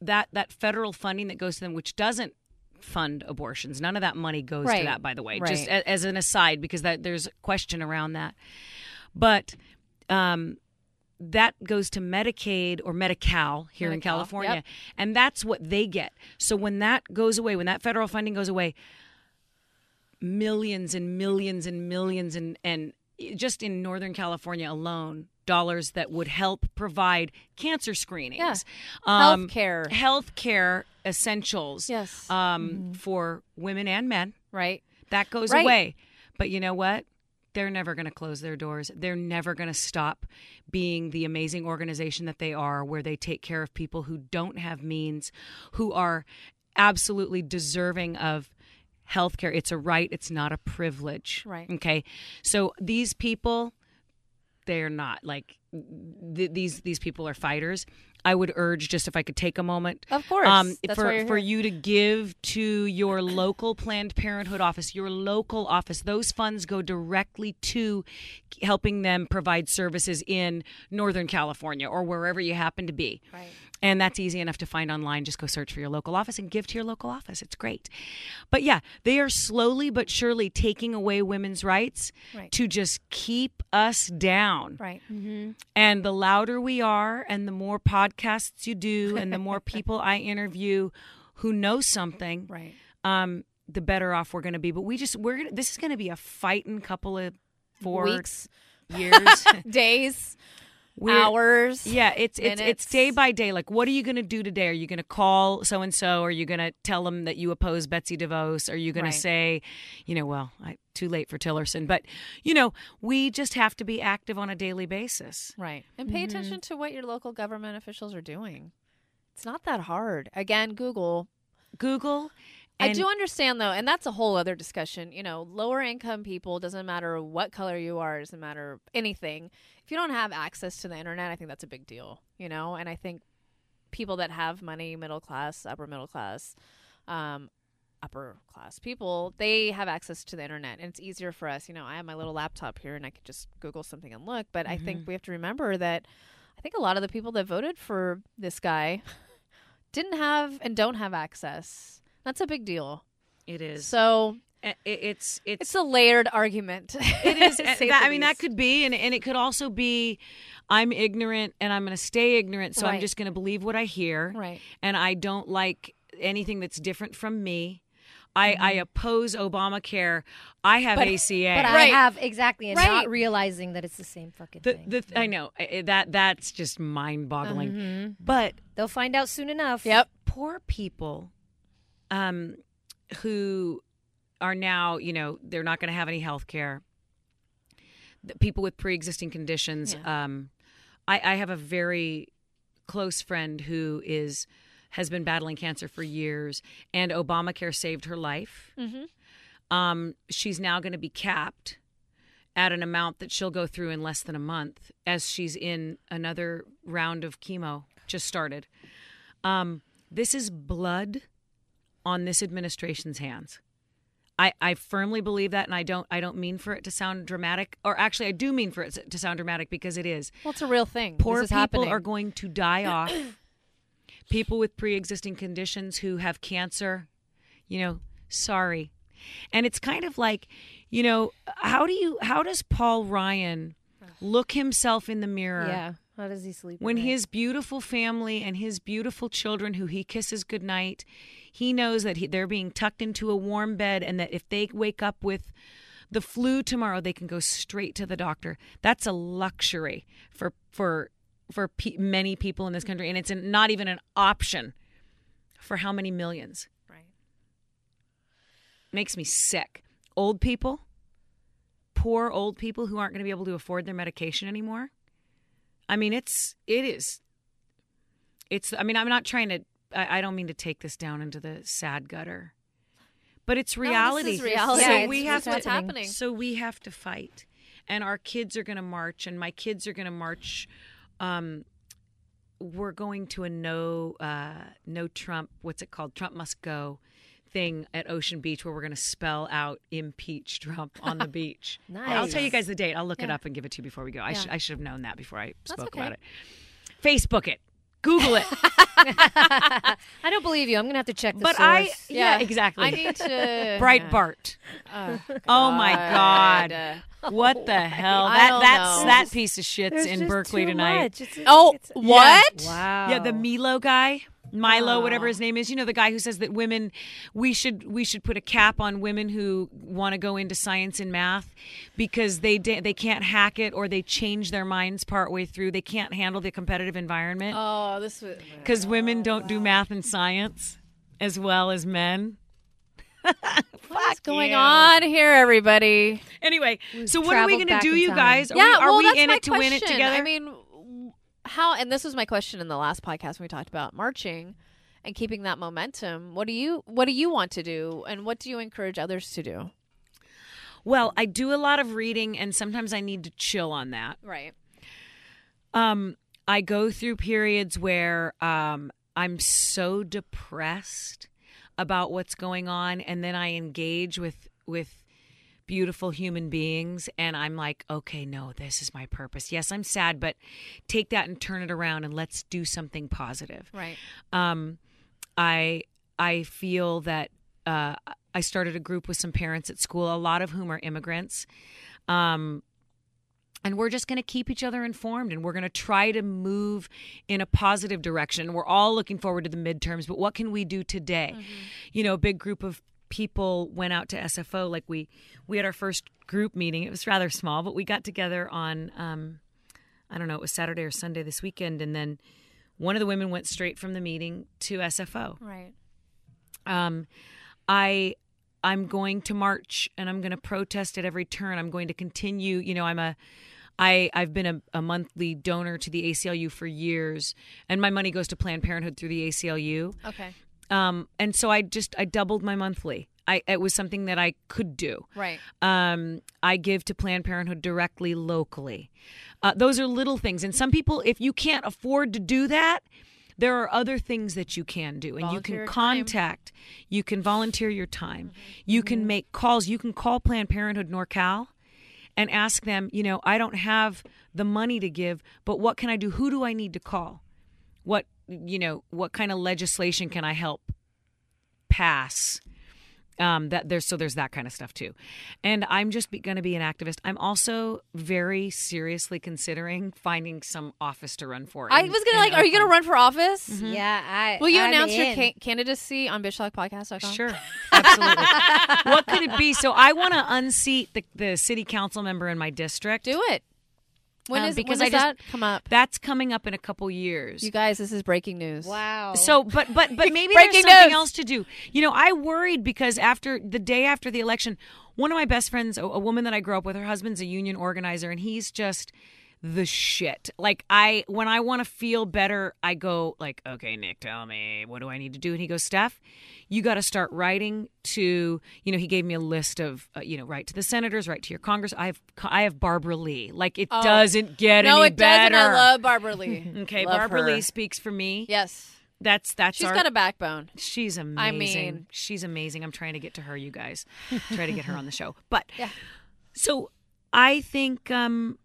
that that federal funding that goes to them, which doesn't fund abortions, none of that money goes Right. to that. By the way, Right. just a, as an aside, because that there's a question around that, but. Um, that goes to Medicaid or Medi-Cal here in Medi-Cal, California, yep. and that's what they get. So when that goes away, when that federal funding goes away, millions and millions and millions and and just in Northern California alone, dollars that would help provide cancer screenings, um, Healthcare. healthcare essentials, Yes. um, for women and men. right. That goes Right. away. But you know what? They're never going to close their doors. They're never going to stop being the amazing organization that they are, where they take care of people who don't have means, who are absolutely deserving of health care. It's a right, it's not a privilege. Right. Okay. So these people, they're not like th- these these people are fighters. I would urge just if I could take a moment Of course. um, for for you to give to your local Planned Parenthood office, your local office. Those funds go directly to helping them provide services in Northern California or wherever you happen to be. Right. And that's easy enough to find online. Just go search for your local office and give to your local office. It's great. But yeah, they are slowly but surely taking away women's rights Right. to just keep us down. Right. And the louder we are, and the more podcasts you do, and the more people I interview who know something, Right. um, the better off we're going to be. But we just we're gonna, this is going to be a fighting couple of four Weeks, years. days. We're- hours. Yeah, it's it's it's day by day. Like, what are you going to do today? Are you going to call so and so? Are you going to tell them that you oppose Betsy DeVos? Are you going Right. to say, you know, well, I, too late for Tillerson, but you know, we just have to be active on a daily basis. Right. And pay mm-hmm. attention to what your local government officials are doing. It's not that hard. Again, Google. Google. I do understand though, and that's a whole other discussion. You know, lower income people doesn't matter what color you are, doesn't matter anything. If you don't have access to the internet, I think that's a big deal. You know, and I think people that have money, middle class, upper middle class, um, upper class people, they have access to the internet, and it's easier for us. You know, I have my little laptop here, and I could just Google something and look. But I think we have to remember that I think a lot of the people that voted for this guy didn't have and don't have access. That's a big deal. It is. So Uh, it- it's it's it's a layered argument. It is. say that- I mean, that could be, and, and it could also be, I'm ignorant and I'm going to stay ignorant, so I'm just going to believe what I hear, Right. and I don't like anything that's different from me. I, I oppose Obamacare. I have Mm-hmm. But- ACA. But I Right. have exactly, and Right. not realizing that it's the same fucking the, thing. the, I know that that's just mind-boggling. Mm-hmm. But They'll find out soon enough. Yep. poor people um, who are now, you know, they're not going to have any health care. People with pre-existing conditions. Um, I, I have a very close friend who is has been battling cancer for years, and Obamacare saved her life. Um, she's now going to be capped at an amount that she'll go through in less than a month, as she's in another round of chemo just started. Um, this is blood on this administration's hands. I, I firmly believe that, and I don't I don't mean for it to sound dramatic, or actually I do mean for it to sound dramatic because it is. Well, it's a real thing. Poor people happening. are going to die off. people with pre-existing conditions who have cancer, you know, sorry. And it's kind of like, you know, how do you how does Paul Ryan look himself in the mirror? Yeah. How does he sleep? when his beautiful family and his beautiful children who he kisses goodnight he knows that he, they're being tucked into a warm bed and that if they wake up with the flu tomorrow they can go straight to the doctor. That's a luxury for for for pe- many people in this country. And it's an, not even an option for how many millions. Right. makes me sick. Old people poor old people who aren't going to be able to afford their medication anymore i mean it's it is it's i mean i'm not trying to i, I don't mean to take this down into the sad gutter but it's reality No, reality. So we have what's to happening. so we have to fight and our kids are going to march and my kids are going to march um we're going to a no uh no trump what's it called trump must go thing at Ocean Beach where we're going to spell out impeach Trump on the beach. nice. I'll tell you guys the date. I'll look it up and give it to you before we go. I, Yeah. should I should have known that before I spoke okay. about it. Facebook it. Google it. I don't believe you. I'm gonna have to check the but source. I yeah, exactly. I need to Breitbart. Oh, Oh my god. God. What the oh, hell? I That that's know. that piece of shit's There's in just Berkeley too tonight. much. It's- Oh, it's- what? Wow. Yeah, the Milo guy, Milo, Oh. whatever his name is. You know, the guy who says that women, we should we should put a cap on women who want to go into science and math because they they can't hack it or they change their minds partway through. They can't handle the competitive environment Oh, this because women oh, don't do math and science as well as men. What's going you. on here, everybody? Anyway, so what are we going to do, you guys? Are yeah, we, are well, we in it to question. win it together? I mean, how? And this was my question in the last podcast when we talked about marching and keeping that momentum. What do you What do you want to do, and what do you encourage others to do? well, I do a lot of reading, and sometimes I need to chill on that. Right. Um, I go through periods where um, I'm so depressed about what's going on, and then I engage with with beautiful human beings, and I'm like, okay, no, this is my purpose. Yes, I'm sad, but take that and turn it around, and let's do something positive. Right. Um, I I feel that uh, I started a group with some parents at school, a lot of whom are immigrants. Um, and we're just going to keep each other informed and we're going to try to move in a positive direction. We're all looking forward to the midterms, but what can we do today? You know, a big group of people went out to SFO like we we had our first group meeting. It was rather small, but we got together on um I don't know, it was Saturday or Sunday this weekend, and then one of the women went straight from the meeting to SFO. Right. Um, I I'm going to march and I'm going to protest at every turn. I'm going to continue. You know, I'm a I I've been a, a monthly donor to the ACLU for years, and my money goes to Planned Parenthood through the ACLU. Okay. Um, and so I just I doubled my monthly. I it was something that I could do. Right. Um, I give to Planned Parenthood directly locally. Uh, those are little things, and some people, if you can't afford to do that, there are other things that you can do, and Volunteer you can your time. contact. You can volunteer your time. You can make calls. You can call Planned Parenthood NorCal and ask them. You know, I don't have the money to give, but what can I do? Who do I need to call? What you know? What kind of legislation can I help pass? um, that there's so there's that kind of stuff too and i'm just going to be an activist i'm also very seriously considering finding some office to run for I in- was gonna in like, are you gonna run for office? Yeah, I. Will you I'm announce your in. ca- candidacy on bitchtalkpodcast.com? Sure, absolutely. what could it be? So I want to unseat the, the city council member in my district. Do it. When Um, because when I does just- that come up? That's coming up in a couple years. You guys, this is breaking news. Wow. So, but but but maybe Breaking there's something news. else to do. You know, I worried because after the day after the election, one of my best friends, a, a woman that I grew up with, her husband's a union organizer, and he's just the shit. Like I, when I want to feel better, I go like, okay, Nick, tell me what do I need to do? And he goes, Steph, you got to start writing to. You know, he gave me a list of, uh, you know, write to the senators, write to your Congress. I have I have Barbara Lee. Like it Oh. doesn't get No, any it better. doesn't. I love Barbara Lee. Okay, Love Barbara her. Lee speaks for me. Yes, That's that's she's our, got a backbone. She's amazing. I mean- she's amazing. I'm trying to get to her, you guys. Try to get her on the show. But Yeah. so I think um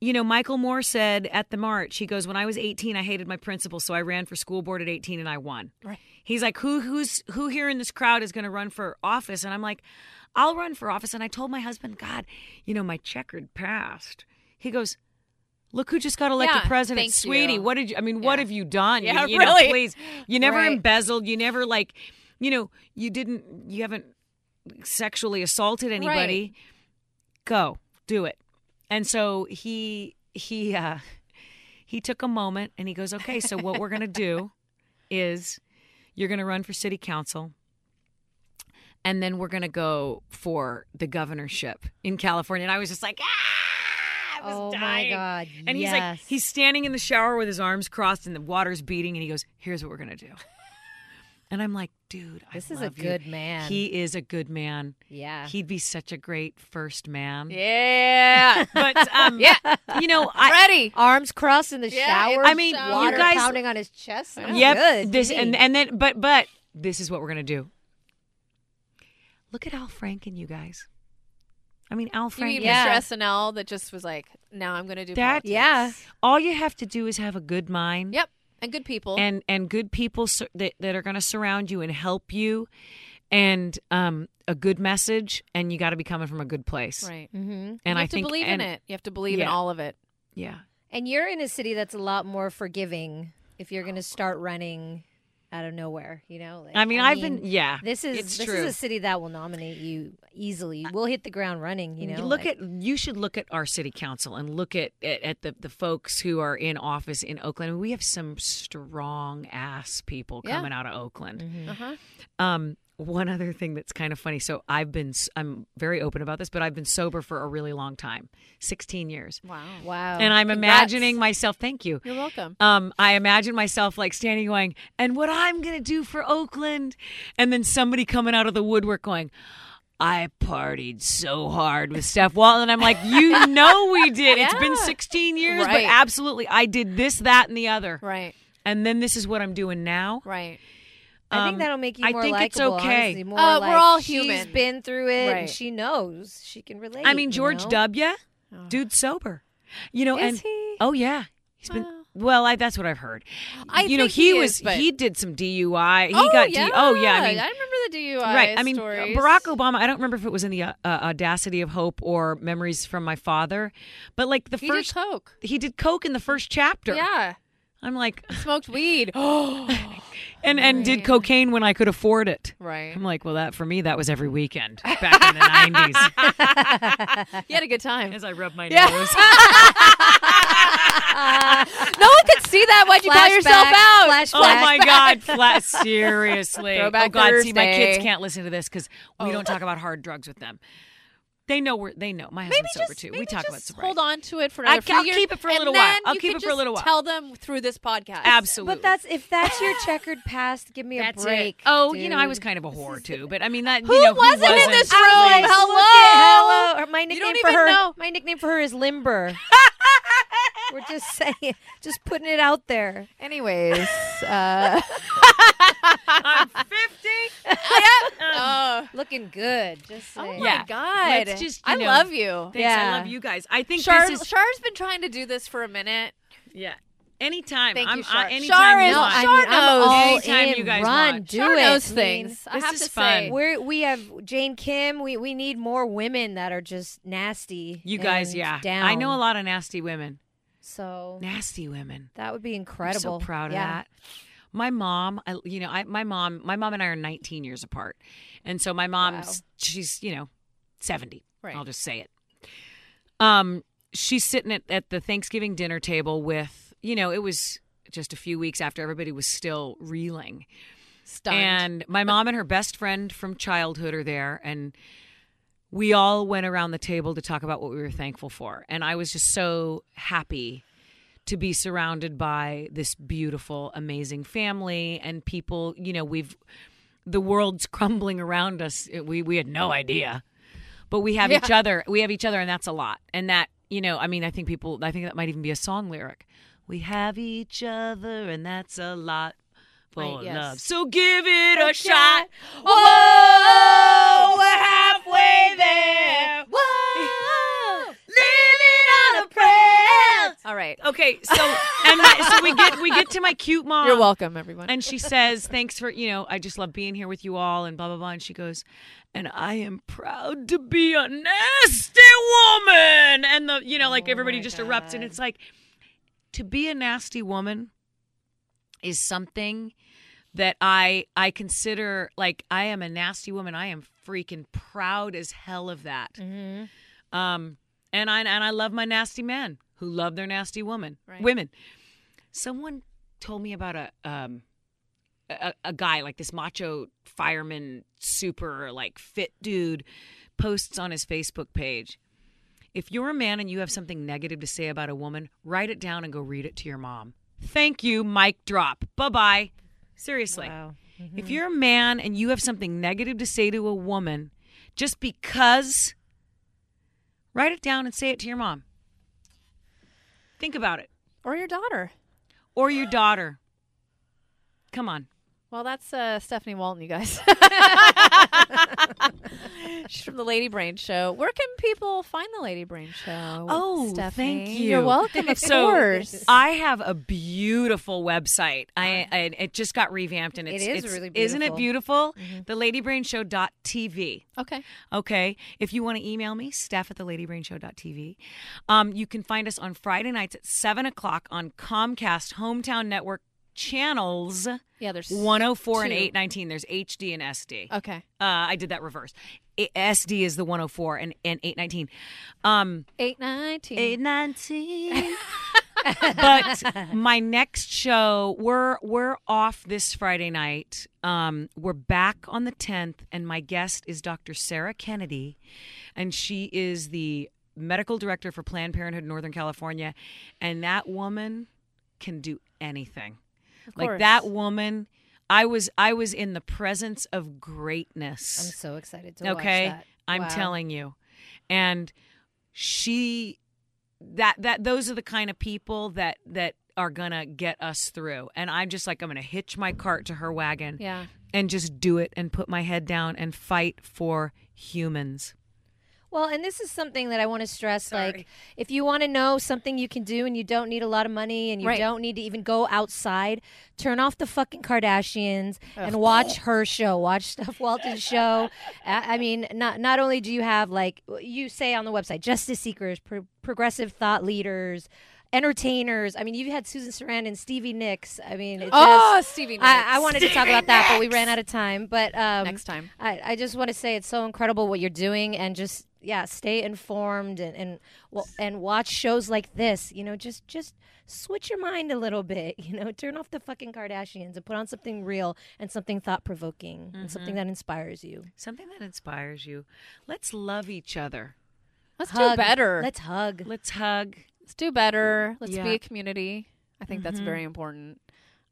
you know, Michael Moore said at the march, he goes, When I was 18, I hated my principal, so I ran for school board at 18 and I won. Right. He's like, Who who's who here in this crowd is gonna run for office? And I'm like, I'll run for office. And I told my husband, God, you know, my checkered past. He goes, Look who just got elected Yeah, president, sweetie. you. What did you? I mean, what have you done? Yeah, you, you know, really. please. You never Right. embezzled. You never like, you know, you didn't. You haven't sexually assaulted anybody. Go do it. And so he he uh, he took a moment and he goes, okay, so what we're gonna do is you're gonna run for city council. And then we're gonna go for the governorship in California. And I was just like, ah, I was oh my god. And he's like, he's standing in the shower with his arms crossed and the water's beating, and he goes, "Here's what we're gonna do." And I'm like, dude, I This is a love you." good man. He is a good man. Yeah. He'd be such a great first man. Yeah, But um, Yeah. you know, I ready. Arms crossed in the Yeah, shower. I mean, shower. you water guys- pounding on his chest. Sounds yep. good. This me. and and then, but but this is what we're gonna do. Look at Al Franken, you guys. I mean, Al You mean Franken. Yeah. Mr. SNL that just was like, now I'm going to do That- politics. yeah. All you have to do is have a good mind. Yep. And good people. and and good people sur- that that are going to surround you and help you and um a good message and you got to be coming from a good place right. Mm-hmm. and you have i to think believe and, in it. You have to believe in all of it. yeah And you're in a city that's a lot more forgiving if you're going to start running out of nowhere, you know? Like, i mean i've been yeah This is it's this true. is a city that will nominate you easily. We'll hit the ground running, you know. look like- at you should look at our city council and look at, at at the the folks who are in office in Oakland. We have some strong ass people Yeah. coming out of Oakland. Mm-hmm. Uh-huh. Um, one other thing that's kind of funny. So I've been I'm very open about this, but I've been sober for a really long time, 16 years. Wow. wow. and I'm Congrats. imagining myself. Thank you. You're welcome. Um, I imagine myself like standing going, and what I'm gonna do for Oakland, and then somebody coming out of the woodwork going, I partied so hard with Steph Walton. And I'm like, you know we did. It's been 16 years, Right. but absolutely, I did this, that, and the other. Right. And then this is what I'm doing now. Right. I Um, think that'll make you I more think it's likable. okay. honestly. More Uh, we're like all She's human. been through it, Right. and she knows she can relate. I mean, you George know? W. Dude, sober. You know, Is and he? oh yeah, he's been. Wow. Well, I, that's what I've heard. I you know, think he, he was is, but- he did some DUI. He oh, got yeah. D- oh yeah. I mean, I remember the DUI right. I mean, stories. Barack Obama. I don't remember if it was in the uh, uh, Audacity of Hope or Memories from My Father, but like the He first did coke. he did coke in the first chapter. Yeah. I'm like, Smoked weed. and and did cocaine when I could afford it. right. I'm like, well, that for me, that was every weekend back in the '90s. You had a good time. As I rub my Yeah. nose. no one could see that. Why'd you call yourself out? Flash, Oh flash. my God! Flat, seriously. Throwback oh God! See, my kids can't listen to this because we don't talk about hard drugs with them. They know we're. They know. My Maybe husband's sober too. We talk just about sobriety. hold on to it for I- another few I'll years, keep it for a little while. I'll keep it for a little while. Tell them through this podcast. Absolutely. But that's if that's your checkered past, give me a That's break. it. Oh, you know, I was kind of a whore too, but I mean that. Who you know, wasn't in this room? I was like, Hello? look at- hello. My You nickname don't for her. know. My nickname for her is Limber. We're just saying, just putting it out there. Anyways, uh, I'm fifty. oh, Looking good. Just oh my Yeah. god, Let's just, I know, love you. Thanks. Yeah. I love you guys. I think Shar, this is Shar's been trying to do this for a minute. yeah. Anytime. Thank I'm, you, Shar. I, anytime Shar you is- No, want. I Shar mean, I'm knows. all Anytime in. you guys Run, want. do Shar it. knows I things. mean, I This have is to fun. say, We're we have Jane Kim. We we need more women that are just nasty. You guys, yeah. Down. I know a lot of nasty women. So Nasty women. that would be I'm incredible. so proud of yeah. that. My mom, I, you know, I, my mom, my mom and I are 19 years apart, and so my mom's, she's, you know, 70. Right. I'll just say it. Um, she's sitting at, at the Thanksgiving dinner table with, you know, it was just a few weeks after everybody was still reeling, stunned. and my mom and her best friend from childhood are there, and we all went around the table to talk about what we were thankful for. And I was just so happy to be surrounded by this beautiful, amazing family and people. You know, we've the world's crumbling around us. We we had no idea, but we have each other. We have each other, and that's a lot. And that you know, I mean, I think people. I think that might even be a song lyric. We have each other, and that's a lot. For Right, yes. love, so give it a shot. Whoa, we're halfway there. Whoa, living on a prayer. All right. Okay, so and my, so we get we get to my cute mom. You're welcome, everyone. And she says, "Thanks for you know, I just love being here with you all," and blah blah blah. And she goes, "And I am proud to be a nasty woman." And the you know, like Oh everybody just erupts, and it's like to be a nasty woman is something that I I consider like I am a nasty woman. I am freaking proud as hell of that. Mm-hmm. Um, and I and I love my nasty men who love their nasty woman Right. women. Someone told me about a um a, a guy like this macho fireman, super like fit dude, posts on his Facebook page. If you're a man and you have something negative to say about a woman, write it down and go read it to your mom. Thank you, mic drop. Bye bye. Seriously. Wow. If you're a man and you have something negative to say to a woman, just because, write it down and say it to your mom. Think about it. or your daughter. Or your daughter. Come on. Well, that's uh, Stephanie Walton, you guys. She's from the Lady Brain Show. Where can people find the Lady Brain Show? Oh, Stephanie? thank you. You're welcome, of So, course. I have a beautiful website. I, I it just got revamped and It it's, it's- really Isn't it beautiful. beautiful? The ladybrainshow.tv. okay. Okay. If you want to email me, staff at the ladybrainshow.tv. Um, you can find us on Friday nights at 7 o'clock on Comcast Hometown Network channels Yeah, there's 104 and 819. There's HD and SD. Uh, Okay. I did that reverse. A- SD is the 104 and, and 819. Um, 819. 819. but my next show, we're we're off this Friday night. Um, we're back on the 10th, and my guest is Dr. Sarah Kennedy, and she is the medical director for Planned Parenthood Northern California, and that woman can do anything. Like that woman, I was I was in the presence of greatness. I'm so excited to okay, watch. Okay, I'm telling you, and she that that those are the kind of people that that are gonna get us through. And I'm just like I'm gonna hitch my cart to her wagon Yeah. and just do it and put my head down and fight for humans. Well, and this is something that I want to stress. Sorry. Like, if you want to know something you can do and you don't need a lot of money and you Right. don't need to even go outside, turn off the fucking Kardashians and watch her show. Watch Steph Walton's show. I mean, not not only do you have like you say on the website, justice seekers, pro- progressive thought leaders. entertainers. I mean, you've had Susan Sarandon, Stevie Nicks. I mean, it Oh, just, Stevie Nicks. I, I wanted to talk about that, but we ran out of time. But um, Next time. I, I just want to say it's so incredible what you're doing, and just yeah, stay informed and and well, and watch shows like this. You know, just just switch your mind a little bit. You know, turn off the fucking Kardashians and put on something real and something thought provoking and something that inspires you. Something that inspires you. Let's love each other. Let's Hug. do better. Let's hug. Let's hug. Let's do better. Let's Yeah. be a community. I think that's very important.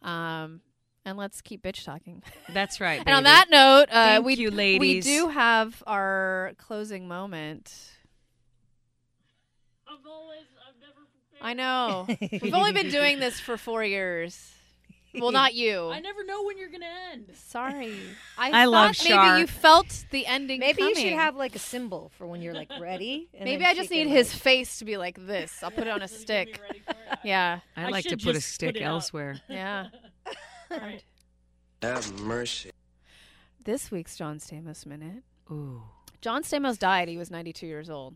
Um, and let's keep bitch talking. That's right. And on that note, uh, Thank we you, we do have our closing moment. I've always, I've I know. We've only been doing this for four years. Well, not you. I never know when you're gonna end. Sorry. I, I love thought maybe Shar. you felt the ending. Maybe you should have like a symbol for when you're like ready. and Maybe I just need his like- face to be like this. I'll put it on a stick. Ready for it? Yeah. I'd I like to put a just put stick it elsewhere. Yeah. All right. Have mercy. This week's John Stamos minute. Ooh. John Stamos died. He was 92 years old.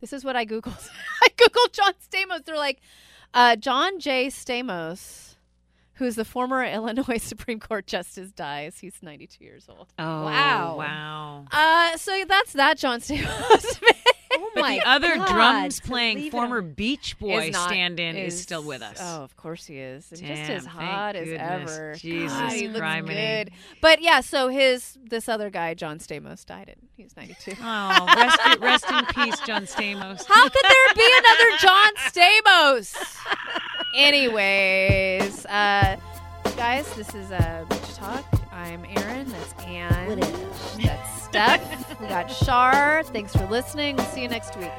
This is what I googled. I googled John Stamos. They're like, uh, John J. Stamos, who's the former Illinois Supreme Court justice, dies. He's 92 years old. Oh, Wow. Wow. Uh, so that's that John Stamos. Oh But my the other God, drums playing leave former on- Beach Boy is not- stand-in is, still with us. Oh, of course he is. And just as hot as goodness. ever. Jesus God, he looks criminy. good. But yeah, so his this other guy, John Stamos, died. At, he was 92. Oh, rest, in- rest in peace, John Stamos. How could there be another John Stamos? Anyways, uh, guys, this is uh, Bitch Talk. I'm Aaron. That's Anne. What is? That's Steph. we got Shar. Thanks for listening. We'll see you next week.